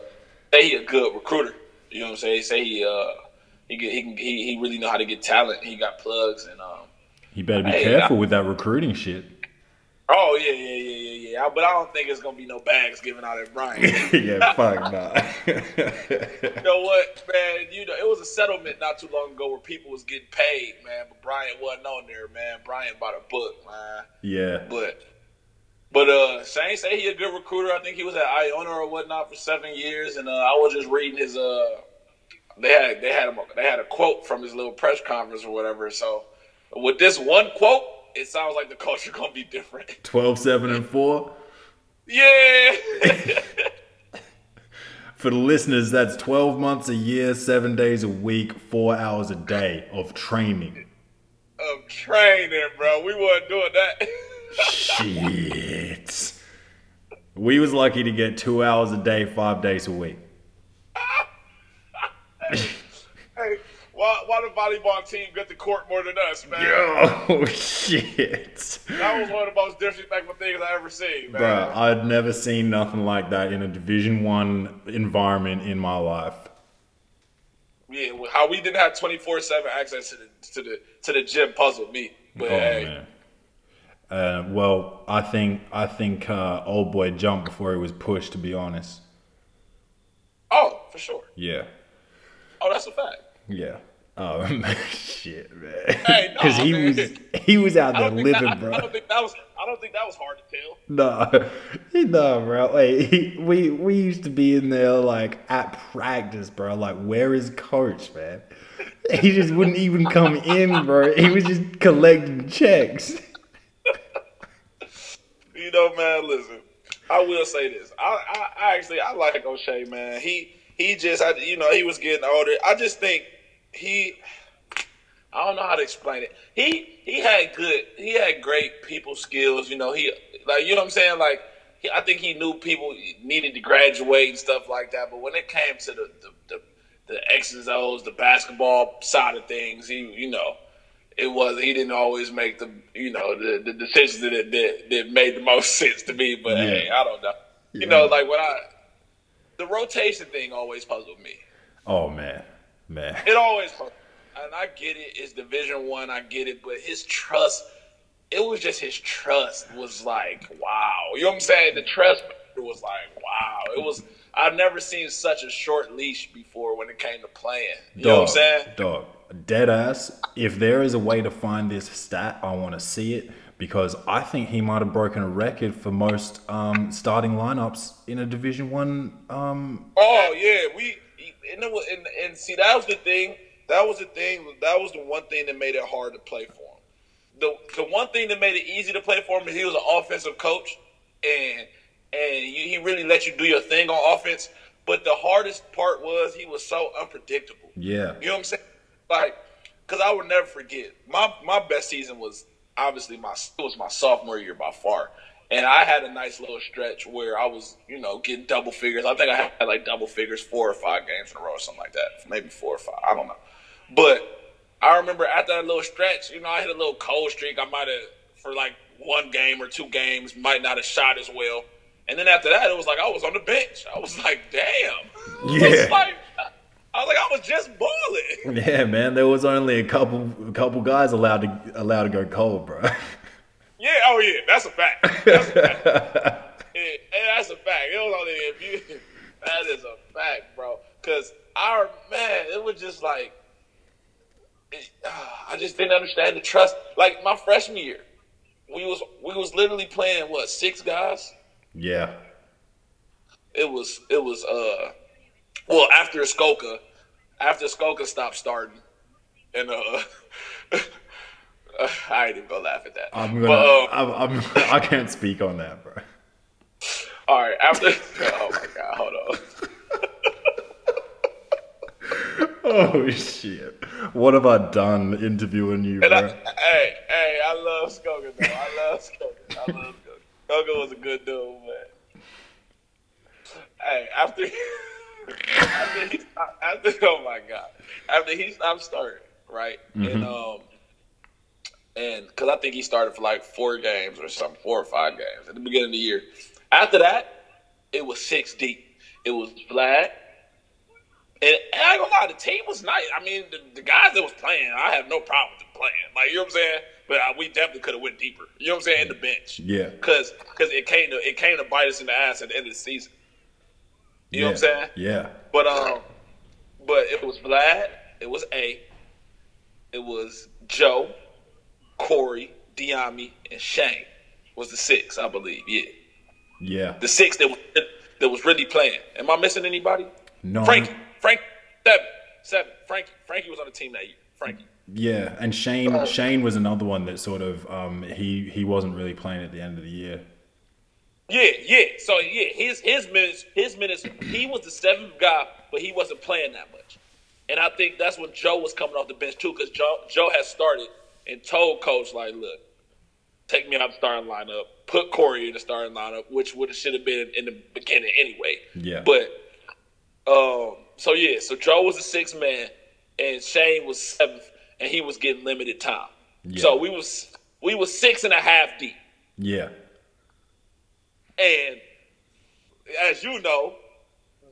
say he a good recruiter. You know what I'm saying? Say he uh he get, he can he, he really know how to get talent. He got plugs and um. You better be Hey, careful I- with that recruiting shit. Oh yeah yeah yeah yeah yeah. But I don't think it's gonna be no bags given out at Bryant. yeah, fuck nah. you know what, man? You know, it was a settlement not too long ago where people was getting paid, man. But Bryant wasn't on there, man. Bryant bought a book, man. yeah. But but uh Shane say he a good recruiter. I think he was at Iona or whatnot for seven years, and uh, I was just reading his uh they had they had him they had a quote from his little press conference or whatever. So with this one quote, it sounds like the culture gonna be different. 12, 7, and 4. yeah. For the listeners, that's 12 months a year, 7 days a week, 4 hours a day of training. of training, bro. We weren't doing that. Shit. We was lucky to get 2 hours a day, 5 days a week. hey, why why the volleyball team get the court more than us, man? Oh, shit. That was one of the most disrespectful things I ever seen, man. Bruh, I'd never seen nothing like that in a Division 1 environment in my life. Yeah, how we didn't have twenty four seven access to the to the to the gym puzzled me. But Oh hey, man. Uh, well, I think I think uh, old boy jumped before he was pushed. To be honest, oh for sure. yeah, Oh, that's a fact. yeah. Oh shit, man. Hey, no, Because he man. was he was out there living, that, bro. I don't think that was I don't think that was hard to tell. No, no, bro. Like he, we we used to be in there like at practice, bro. Like, where is coach, man? He just wouldn't even come in, bro. He was just collecting checks. You know, man. Listen, I will say this. I, I, I actually I like O'Shea, man. He he just I, you know he was getting older. I just think he. I don't know how to explain it. He he had good. He had great people skills. You know he like you know what I'm saying. Like he, I think he knew people needed to graduate and stuff like that. But when it came to the the, the the X's O's, the basketball side of things, he you know it was he didn't always make the you know the, the decisions that, that that made the most sense to me. But Yeah. hey, I don't know. You Yeah. know, like when I the rotation thing always puzzled me. Oh man, man. It always puzzled. And I get it. It's Division One. I, get it. But his trust, it was just his trust was like wow. You know what I'm saying? The trust was like wow. It was. I've never seen such a short leash before when it came to playing. You know what I'm saying? Dog, dead ass. If there is a way to find this stat, I want to see it because I think he might have broken a record for most um, starting lineups in a Division One. Um, Oh yeah, we and, was, and and see that was the thing. That was the thing. That was the one thing that made it hard to play for him. The the one thing that made it easy to play for him is he was an offensive coach, and and you, he really let you do your thing on offense. But the hardest part was he was so unpredictable. yeah, You know what I'm saying? Like, cause I would never forget my my best season was obviously my it was my sophomore year by far, and I had a nice little stretch where I was you know getting double figures. I think I had like double figures four or five games in a row or something like that, maybe four or five. I don't know, but I remember after that little stretch, you know, I hit a little cold streak. I might have for like one game or two games, might not have shot as well. And then after that, it was like I was on the bench. I was like, damn. Yeah. like, I was like, I was just balling. yeah, man. There was only a couple, a couple guys allowed to allowed to go cold, bro. Yeah, oh yeah, that's a fact. That's a fact. yeah, that's a fact. It was only if you. That is a fact, bro. Cause our man, it was just like, it, ah, I just didn't understand the trust. Like my freshman year, we was we was literally playing what six guys. yeah, It was it was uh, well after Skoka, after Skoka stopped starting, and uh. I ain't even gonna laugh at that. I'm gonna. But, um, I'm, I'm, I can't speak on that, bro. All right, after oh my god, hold on. Oh shit! What have I done interviewing you, And I, bro? hey, hey, I love Skogan though. I love Skogan. I love Skogan. Skogan was a good dude, man. Hey, after after he after oh my god, after he stopped starting, right? And um, and because I think he started for like four games or something, four or five games at the beginning of the year. After that, it was six deep. It was flat. And, and I ain't gonna lie, the team was nice. I mean, the, the guys that was playing, I have no problem with them playing. Like you know what I'm saying. But uh, we definitely could have went deeper. You know what I'm saying? In the bench. Yeah. Because because it came to it came to bite us in the ass at the end of the season. You know what I'm saying? Yeah. But um, but it was Vlad, it was A, it was Joe, Corey, Dyami, and Shane was the six, I believe. Yeah, Yeah. the six that was that was really playing. Am I missing anybody? No. Frankie, Frank, seven, seven. Frankie, Frankie was on the team that year. Frankie. Yeah, and Shane Shane was another one that sort of um he he wasn't really playing at the end of the year. Yeah, yeah. So yeah, his his minutes, his minutes. He was the seventh guy, but he wasn't playing that much. And I think that's when Joe was coming off the bench too, because Joe Joe had started and told coach like, look, take me out of the starting lineup, put Corey in the starting lineup, which would have should have been in the beginning anyway. Yeah. But um, so yeah, so Joe was the sixth man, and Shane was seventh, and he was getting limited time. Yeah. So we was we was six and a half deep. Yeah. And as you know,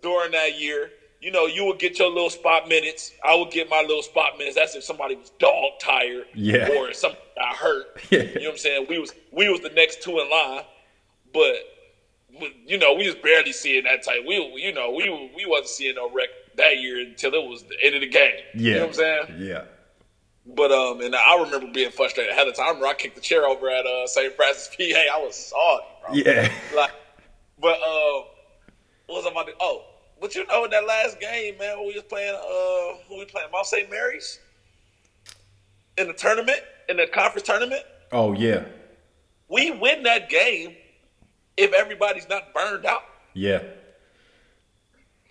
during that year, you know, you would get your little spot minutes. I would get my little spot minutes. That's if somebody was dog tired, Yeah. or if somebody got hurt. Yeah. You know what I'm saying? We was we was the next two in line, but you know, we was barely seeing that type. We you know we we wasn't seeing no wreck that year until it was the end of the game. Yeah. You know what I'm saying? Yeah. But um, and I remember being frustrated ahead of time. I remember I kicked the chair over at uh, St. Francis PA. I was salty, bro. Yeah. Like, but uh, what was I about to? Oh, but you know, in that last game, man, when we was playing, uh, who we playing? Mount St. Mary's in the tournament, in the conference tournament. Oh yeah. We win that game if everybody's not burned out. Yeah.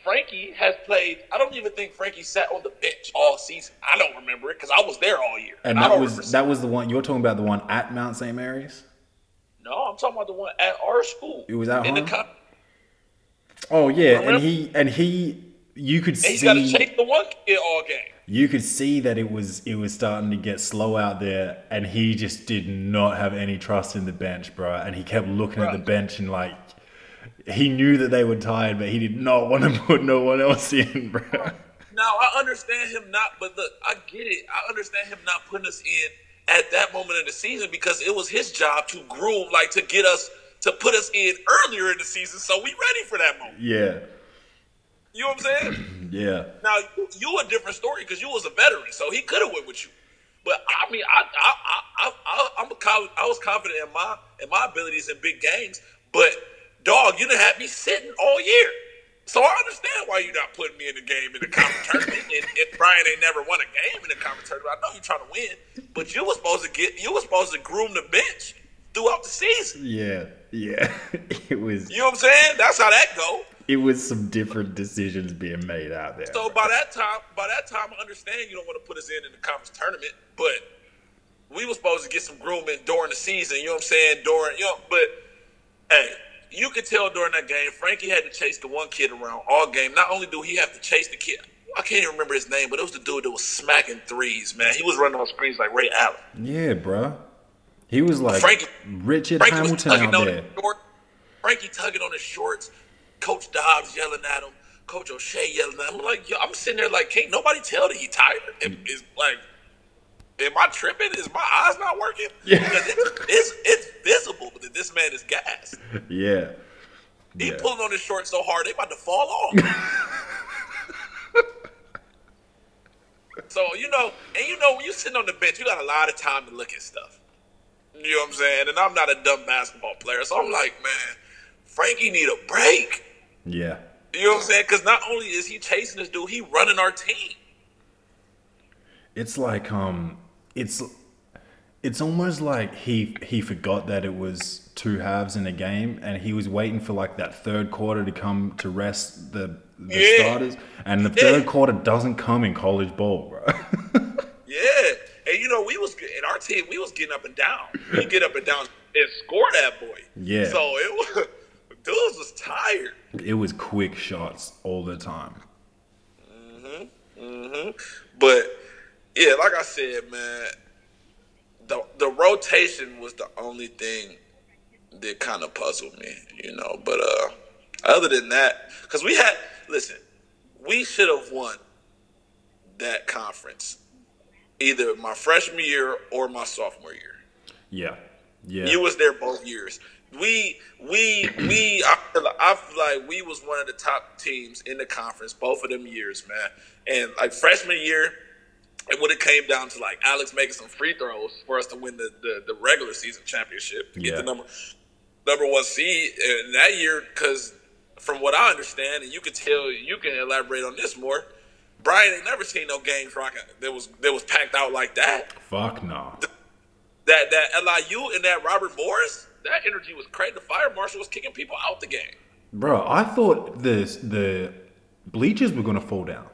Frankie has played. I don't even think Frankie sat on the bench all season. I don't remember it because I was there all year. And that was that was the one you were talking about the one at Mount St. Mary's? No, I'm talking about the one at our school. It was at in the home? con- Oh yeah, Remember? and he and he you could and he's got to see chase the one kid all game. you could see that it was it was starting to get slow out there and he just did not have any trust in the bench, bro. And he kept looking at the bench and like he knew that they were tired, but he did not want to put no one else in, bro. Now I understand him not, but look, I get it. I understand him not putting us in at that moment of the season because it was his job to groom, like to get us to put us in earlier in the season, so we ready for that moment. Yeah. You know what I'm saying? Yeah. now you, a different story because you was a veteran, so he could have went with you. But I mean, I I I I, I I'm a, co- I was confident in my in my abilities in big games, but dog, you didn't have me sitting all year. So I understand why you're not putting me in the game in the conference tournament. And, and Bryant ain't never won a game in the conference tournament. I know you're trying to win, but you was supposed to get you was supposed to groom the bench throughout the season. Yeah. Yeah. It was You know what I'm saying? That's how that go. it was some different decisions being made out there. So by that time, by that time, I understand you don't want to put us in in the conference tournament, but we were supposed to get some grooming during the season. You know what I'm saying? During you know, but hey, you could tell during that game, Frankie had to chase the one kid around all game. Not only do he have to chase the kid, I can't even remember his name, but it was the dude that was smacking threes. Man, he was running on screens like Ray Allen. Yeah, bro. He was like Frankie- Richard Frankie Hamilton tugging out on there. his short. Frankie tugging on his shorts. Coach Dobbs yelling at him. Coach O'Shea yelling at him. I'm like, yo, I'm sitting there like, can't nobody tell that he tired? It- mm. It's like, am I tripping? Is my eyes not working? Yeah. It's, it's, it's visible that this man is gassed. Yeah. He Yeah. pulling on his shorts so hard they about to fall off. so you know, and you know, when you sitting on the bench, you got a lot of time to look at stuff. You know what I'm saying? And I'm not a dumb basketball player, so I'm like, man, Frankie need a break. Yeah. You know what I'm saying? Because not only is he chasing this dude, he running our team. It's like um it's it's almost like he he forgot that it was two halves in a game and he was waiting for like that third quarter to come to rest the the Yeah. starters, and the Yeah. third quarter doesn't come in college ball, bro. Yeah, and you know we was in our team. We was getting up and down. We get up and down and score that boy. Yeah. So it was dudes was tired. it was quick shots all the time. Mhm. Mhm. But yeah, like I said, man, the the rotation was the only thing that kind of puzzled me, you know. But uh other than that, because we had listen, we should have won that conference either my freshman year or my sophomore year. Yeah, yeah, You was there both years. We we we I feel, like, I feel like we was one of the top teams in the conference both of them years, man. And like freshman year, it would have came down to like Alex making some free throws for us to win the the, the regular season championship, to get Yeah. the number number one seed. And that year, because from what I understand, and you can tell, you can elaborate on this more. Bryant ain't never seen no games rocking that was that was packed out like that fuck no. that that LIU and that Robert Morris, that energy was crazy. The fire marshal was kicking people out the game. Bro, I thought the the bleachers were gonna fall down.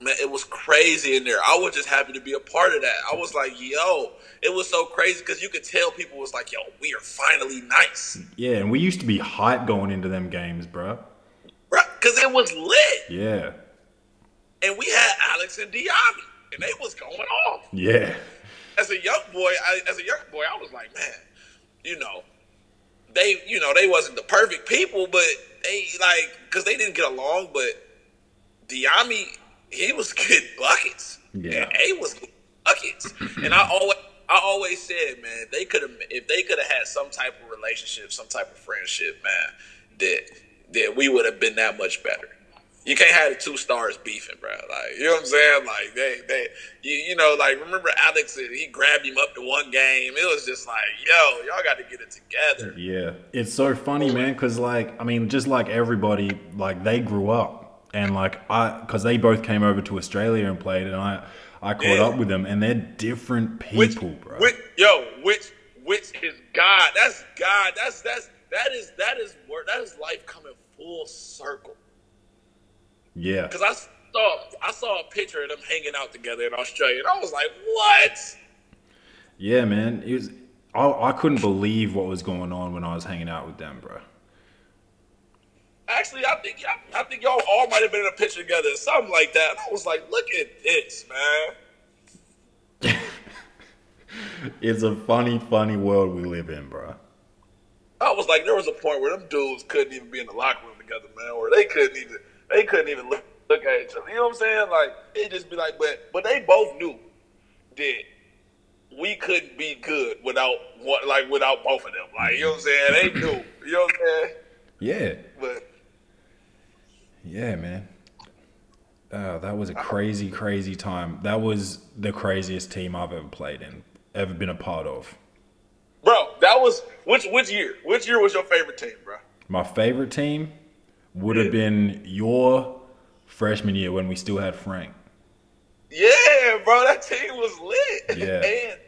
Man, it was crazy in there. I was just happy to be a part of that. I was like, yo, it was so crazy because you could tell people was like, yo, we are finally nice. Yeah, and we used to be hype going into them games, bro. Because it was lit. Yeah, And we had Alex and Dyami. And they was going off. yeah, as a young boy, I, as a young boy, I was like, man, you know, they, you know, they wasn't the perfect people, but they like because they didn't get along. But Dyami, he was getting buckets. Yeah. and A was buckets. and I always, I always said, man, they could have if they could have had some type of relationship, some type of friendship, man, that that we would have been that much better. You can't have the two stars beefing, bro. Like, you know what I'm saying? Like, they, they, you, you know, like, remember Alex? He grabbed him up to one game. It was just like, yo, y'all got to get it together. yeah. It's so funny, man, because like I mean, just like everybody, like they grew up, and like I, because they both came over to Australia and played, and I, I caught Yeah. up with them, and they're different Which, people, bro. which, yo, which, which is God? That's God. That's that's that is that is word. That is life coming full circle. yeah, Because I saw I saw a picture of them hanging out together in Australia, and I was like, what? yeah, man. It was. I, I couldn't believe what was going on when I was hanging out with them, bro. Actually, I think y'all, I think y'all all might have been in a picture together, something like that. And I was like, look at this, man. It's a funny, funny world we live in, bro. I was like, there was a point where them dudes couldn't even be in the locker room together, man, or they couldn't even they couldn't even look, look at each other. You know what I'm saying? Like it just be like, but but they both knew that we couldn't be good without one, like without both of them. Like you know what I'm saying? They knew. You know what I'm saying? Yeah, But yeah, man. Uh, that was a crazy, crazy time. That was the craziest team I've ever played in, ever been a part of. bro, that was which which year? Which year was your favorite team, bro? My favorite team would have been your freshman year when we still had Frank. Yeah, bro, that team was lit. Yeah. and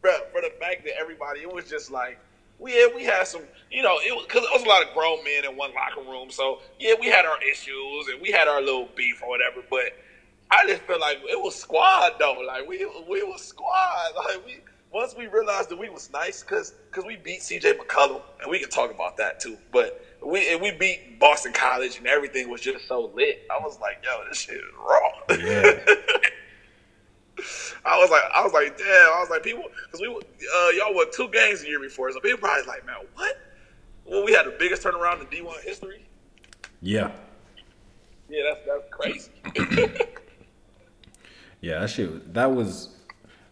bro, for the fact that everybody, it was just like we had, we had some, you know, it was because it was a lot of grown men in one locker room. So yeah, we had our issues and we had our little beef or whatever. But I just feel like it was squad though. Like we we was squad. Like we once we realized that we was nice because because we beat C.J. McCollum and we can talk about that too. But we and we beat Boston College and everything was just so lit. I was like, yo, this shit is raw. Yeah. I was like, I was like, damn. I was like, people, because we, uh, y'all won two games the year before, so people probably like, man, what? Well, we had the biggest turnaround in D1 history. Yeah. Yeah, that's that's crazy. Yeah, that shit. That was,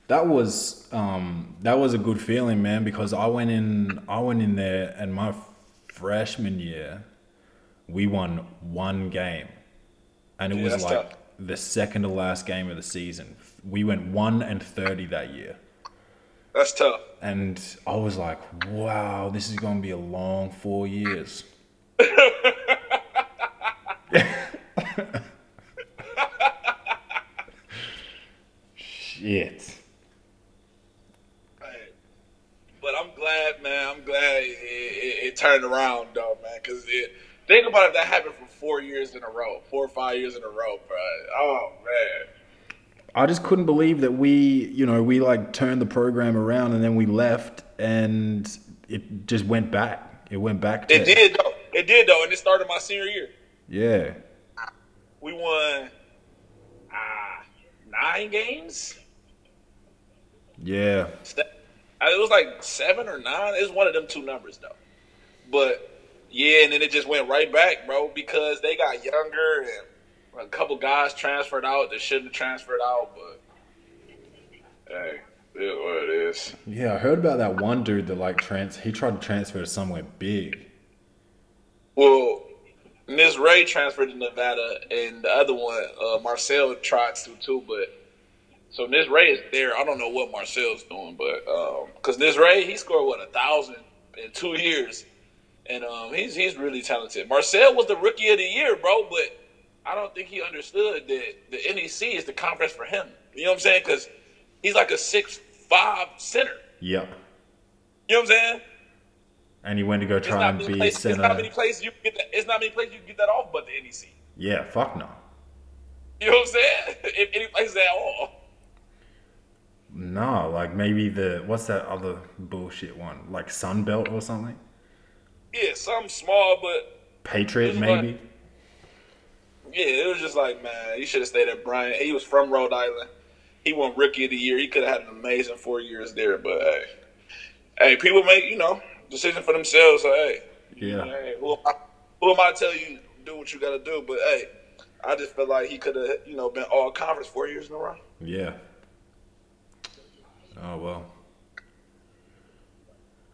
that was, um, that was a good feeling, man. Because I went in, I went in there, and my freshman year, we won one game, and it Yeah, was like tough. the second to last game of the season. We went one and thirty that year, that's tough. and I was like, "Wow, this is gonna be a long four years." Shit. But I'm glad, man. I'm glad it, it, it turned around, though, man. Because it, think about if that happened for four years in a row, four or five years in a row, bro. Oh man. I just couldn't believe that we, you know, we like turned the program around and then we left and it just went back. It went back to It did though. It did though, and it started my senior year. Yeah. We won uh, nine games. Yeah. It was like seven or nine. It was one of them two numbers though. But yeah, and then it just went right back, bro, because they got younger and a couple guys transferred out that shouldn't have transferred out. But hey, it is what it is. Yeah, I heard about that one dude that like trans he tried to transfer to somewhere big. Well, Nisre transferred to Nevada, and the other one, uh, Marcel tried to too, but so Nisre is there. I don't know what Marcel's doing, but because Nisre, he scored what a thousand in two years, and um, he's he's really talented. Marcel was the rookie of the year, bro, but I don't think he understood that the NEC is the conference for him. You know what I'm saying? Because he's like a six five center. Yep. You know what I'm saying? And he went to go try and be places, it's not many center. places you get that. It's not many places you can get that off, but the NEC. Yeah, fuck no. You know what I'm saying? If any places at all. No, like maybe the what's that other bullshit one? Like Sunbelt or something? Yeah, some small, but Patriot maybe? like- yeah, it was just like, man, you should have stayed at Bryant. He was from Rhode Island. He won Rookie of the Year. He could have had an amazing four years there, but hey, hey, people make you know decision for themselves. So hey, Yeah. hey, who am I, who am I to tell you do what you got to do? But hey, I just feel like he could have you know been all conference four years in a row. Yeah. Oh well.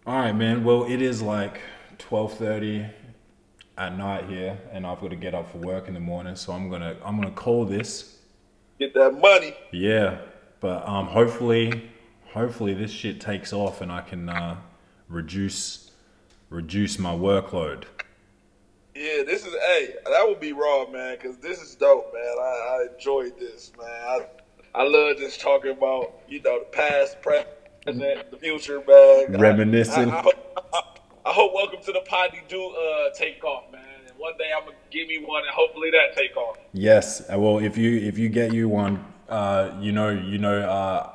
All right, man. Well, it is like twelve thirty at night here, and I've got to get up for work in the morning. So I'm gonna I'm gonna call this. Get that money. Yeah, but um, hopefully, hopefully this shit takes off, and I can uh, reduce reduce my workload. Yeah, this is hey, that would be raw, man, because this is dope, man. I, I enjoyed this, man. I, I love just talking about you know the past, present, the future, man. Reminiscing. I, I, I, hope Welcome to the Potty do uh, take off, man. And one day I'm gonna give me one, and hopefully that take off. Yes. uh, Well, if you if you get you one, uh, you know you know uh,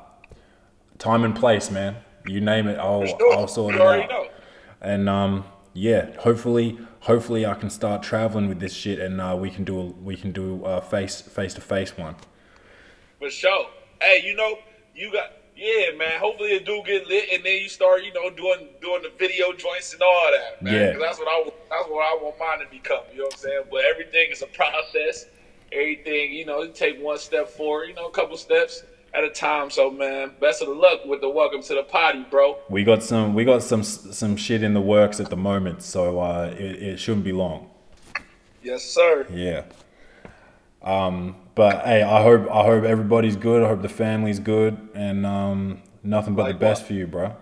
time and place, man. You name it, I'll sure. I'll sort You it out. know. And um, yeah, hopefully hopefully I can start traveling with this shit, and uh, we can do a, we can do a face face to face one. For sure. Hey, you know, you got yeah, man. Hopefully it do get lit, and then you start, you know, doing doing the video joints and all that, man. Yeah. 'Cause that's what I that's what I want mine to become. You know what I'm saying? But everything is a process. Everything, you know, you take one step forward, you know, a couple steps at a time. So, man, best of the luck with the welcome to the potty, bro. We got some we got some some shit in the works at the moment, so uh, it, it shouldn't be long. Yes, sir. Yeah. Um, but hey, I hope I hope everybody's good. I hope the family's good, and um, nothing but the Likewise. best for you, bro.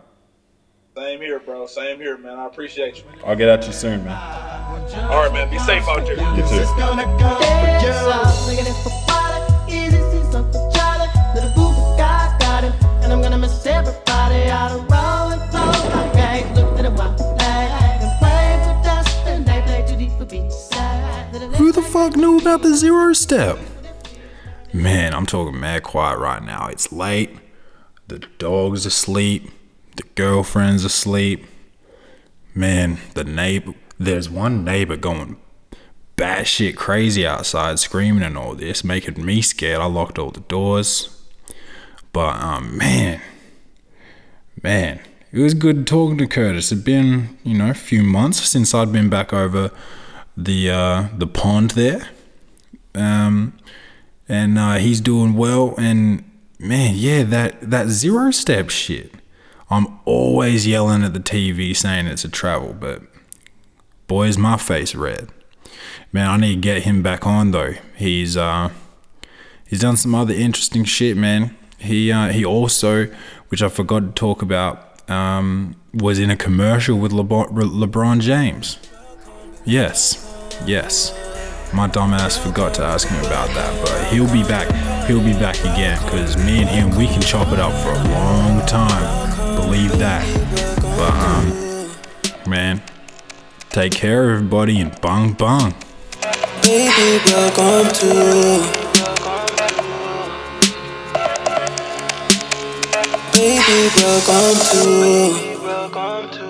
Same here, bro. Same here, man. I appreciate you. I'll get at you soon, man. All right, man. Be safe out there. You too. gonna go for you. Looking for water, easy season Charlie. Little boo boo guy got him, and I'm gonna miss everybody out of roll and flow. Okay, look at a wild flag and play for dust, and they play too deep for beachside. Who the fuck knew about the zero step? Man, I'm talking mad quiet right now. It's late. The dog's asleep. The girlfriend's asleep. Man, the neighbor. There's one neighbor going batshit crazy outside, screaming and all this, making me scared. I locked all the doors. But um, man, man, it was good talking to Curtis. It'd been you know a few months since I'd been back over the uh, the pond there, um, and uh, he's doing well. And man, yeah, that that zero step shit. I'm always yelling at the TV saying it's a travel, but boy, is my face red. Man, I need to get him back on though. He's uh, he's done some other interesting shit, man. He uh, he also, which I forgot to talk about, um, was in a commercial with LeBron, LeBron James. Yes, yes my dumbass forgot to ask him about that, but he'll be back. He'll be back again because me and him, we can chop it up for a long time. Believe that. But, um, man, take care everybody and bang bang. Baby, welcome to. Baby, welcome to. Baby, welcome to.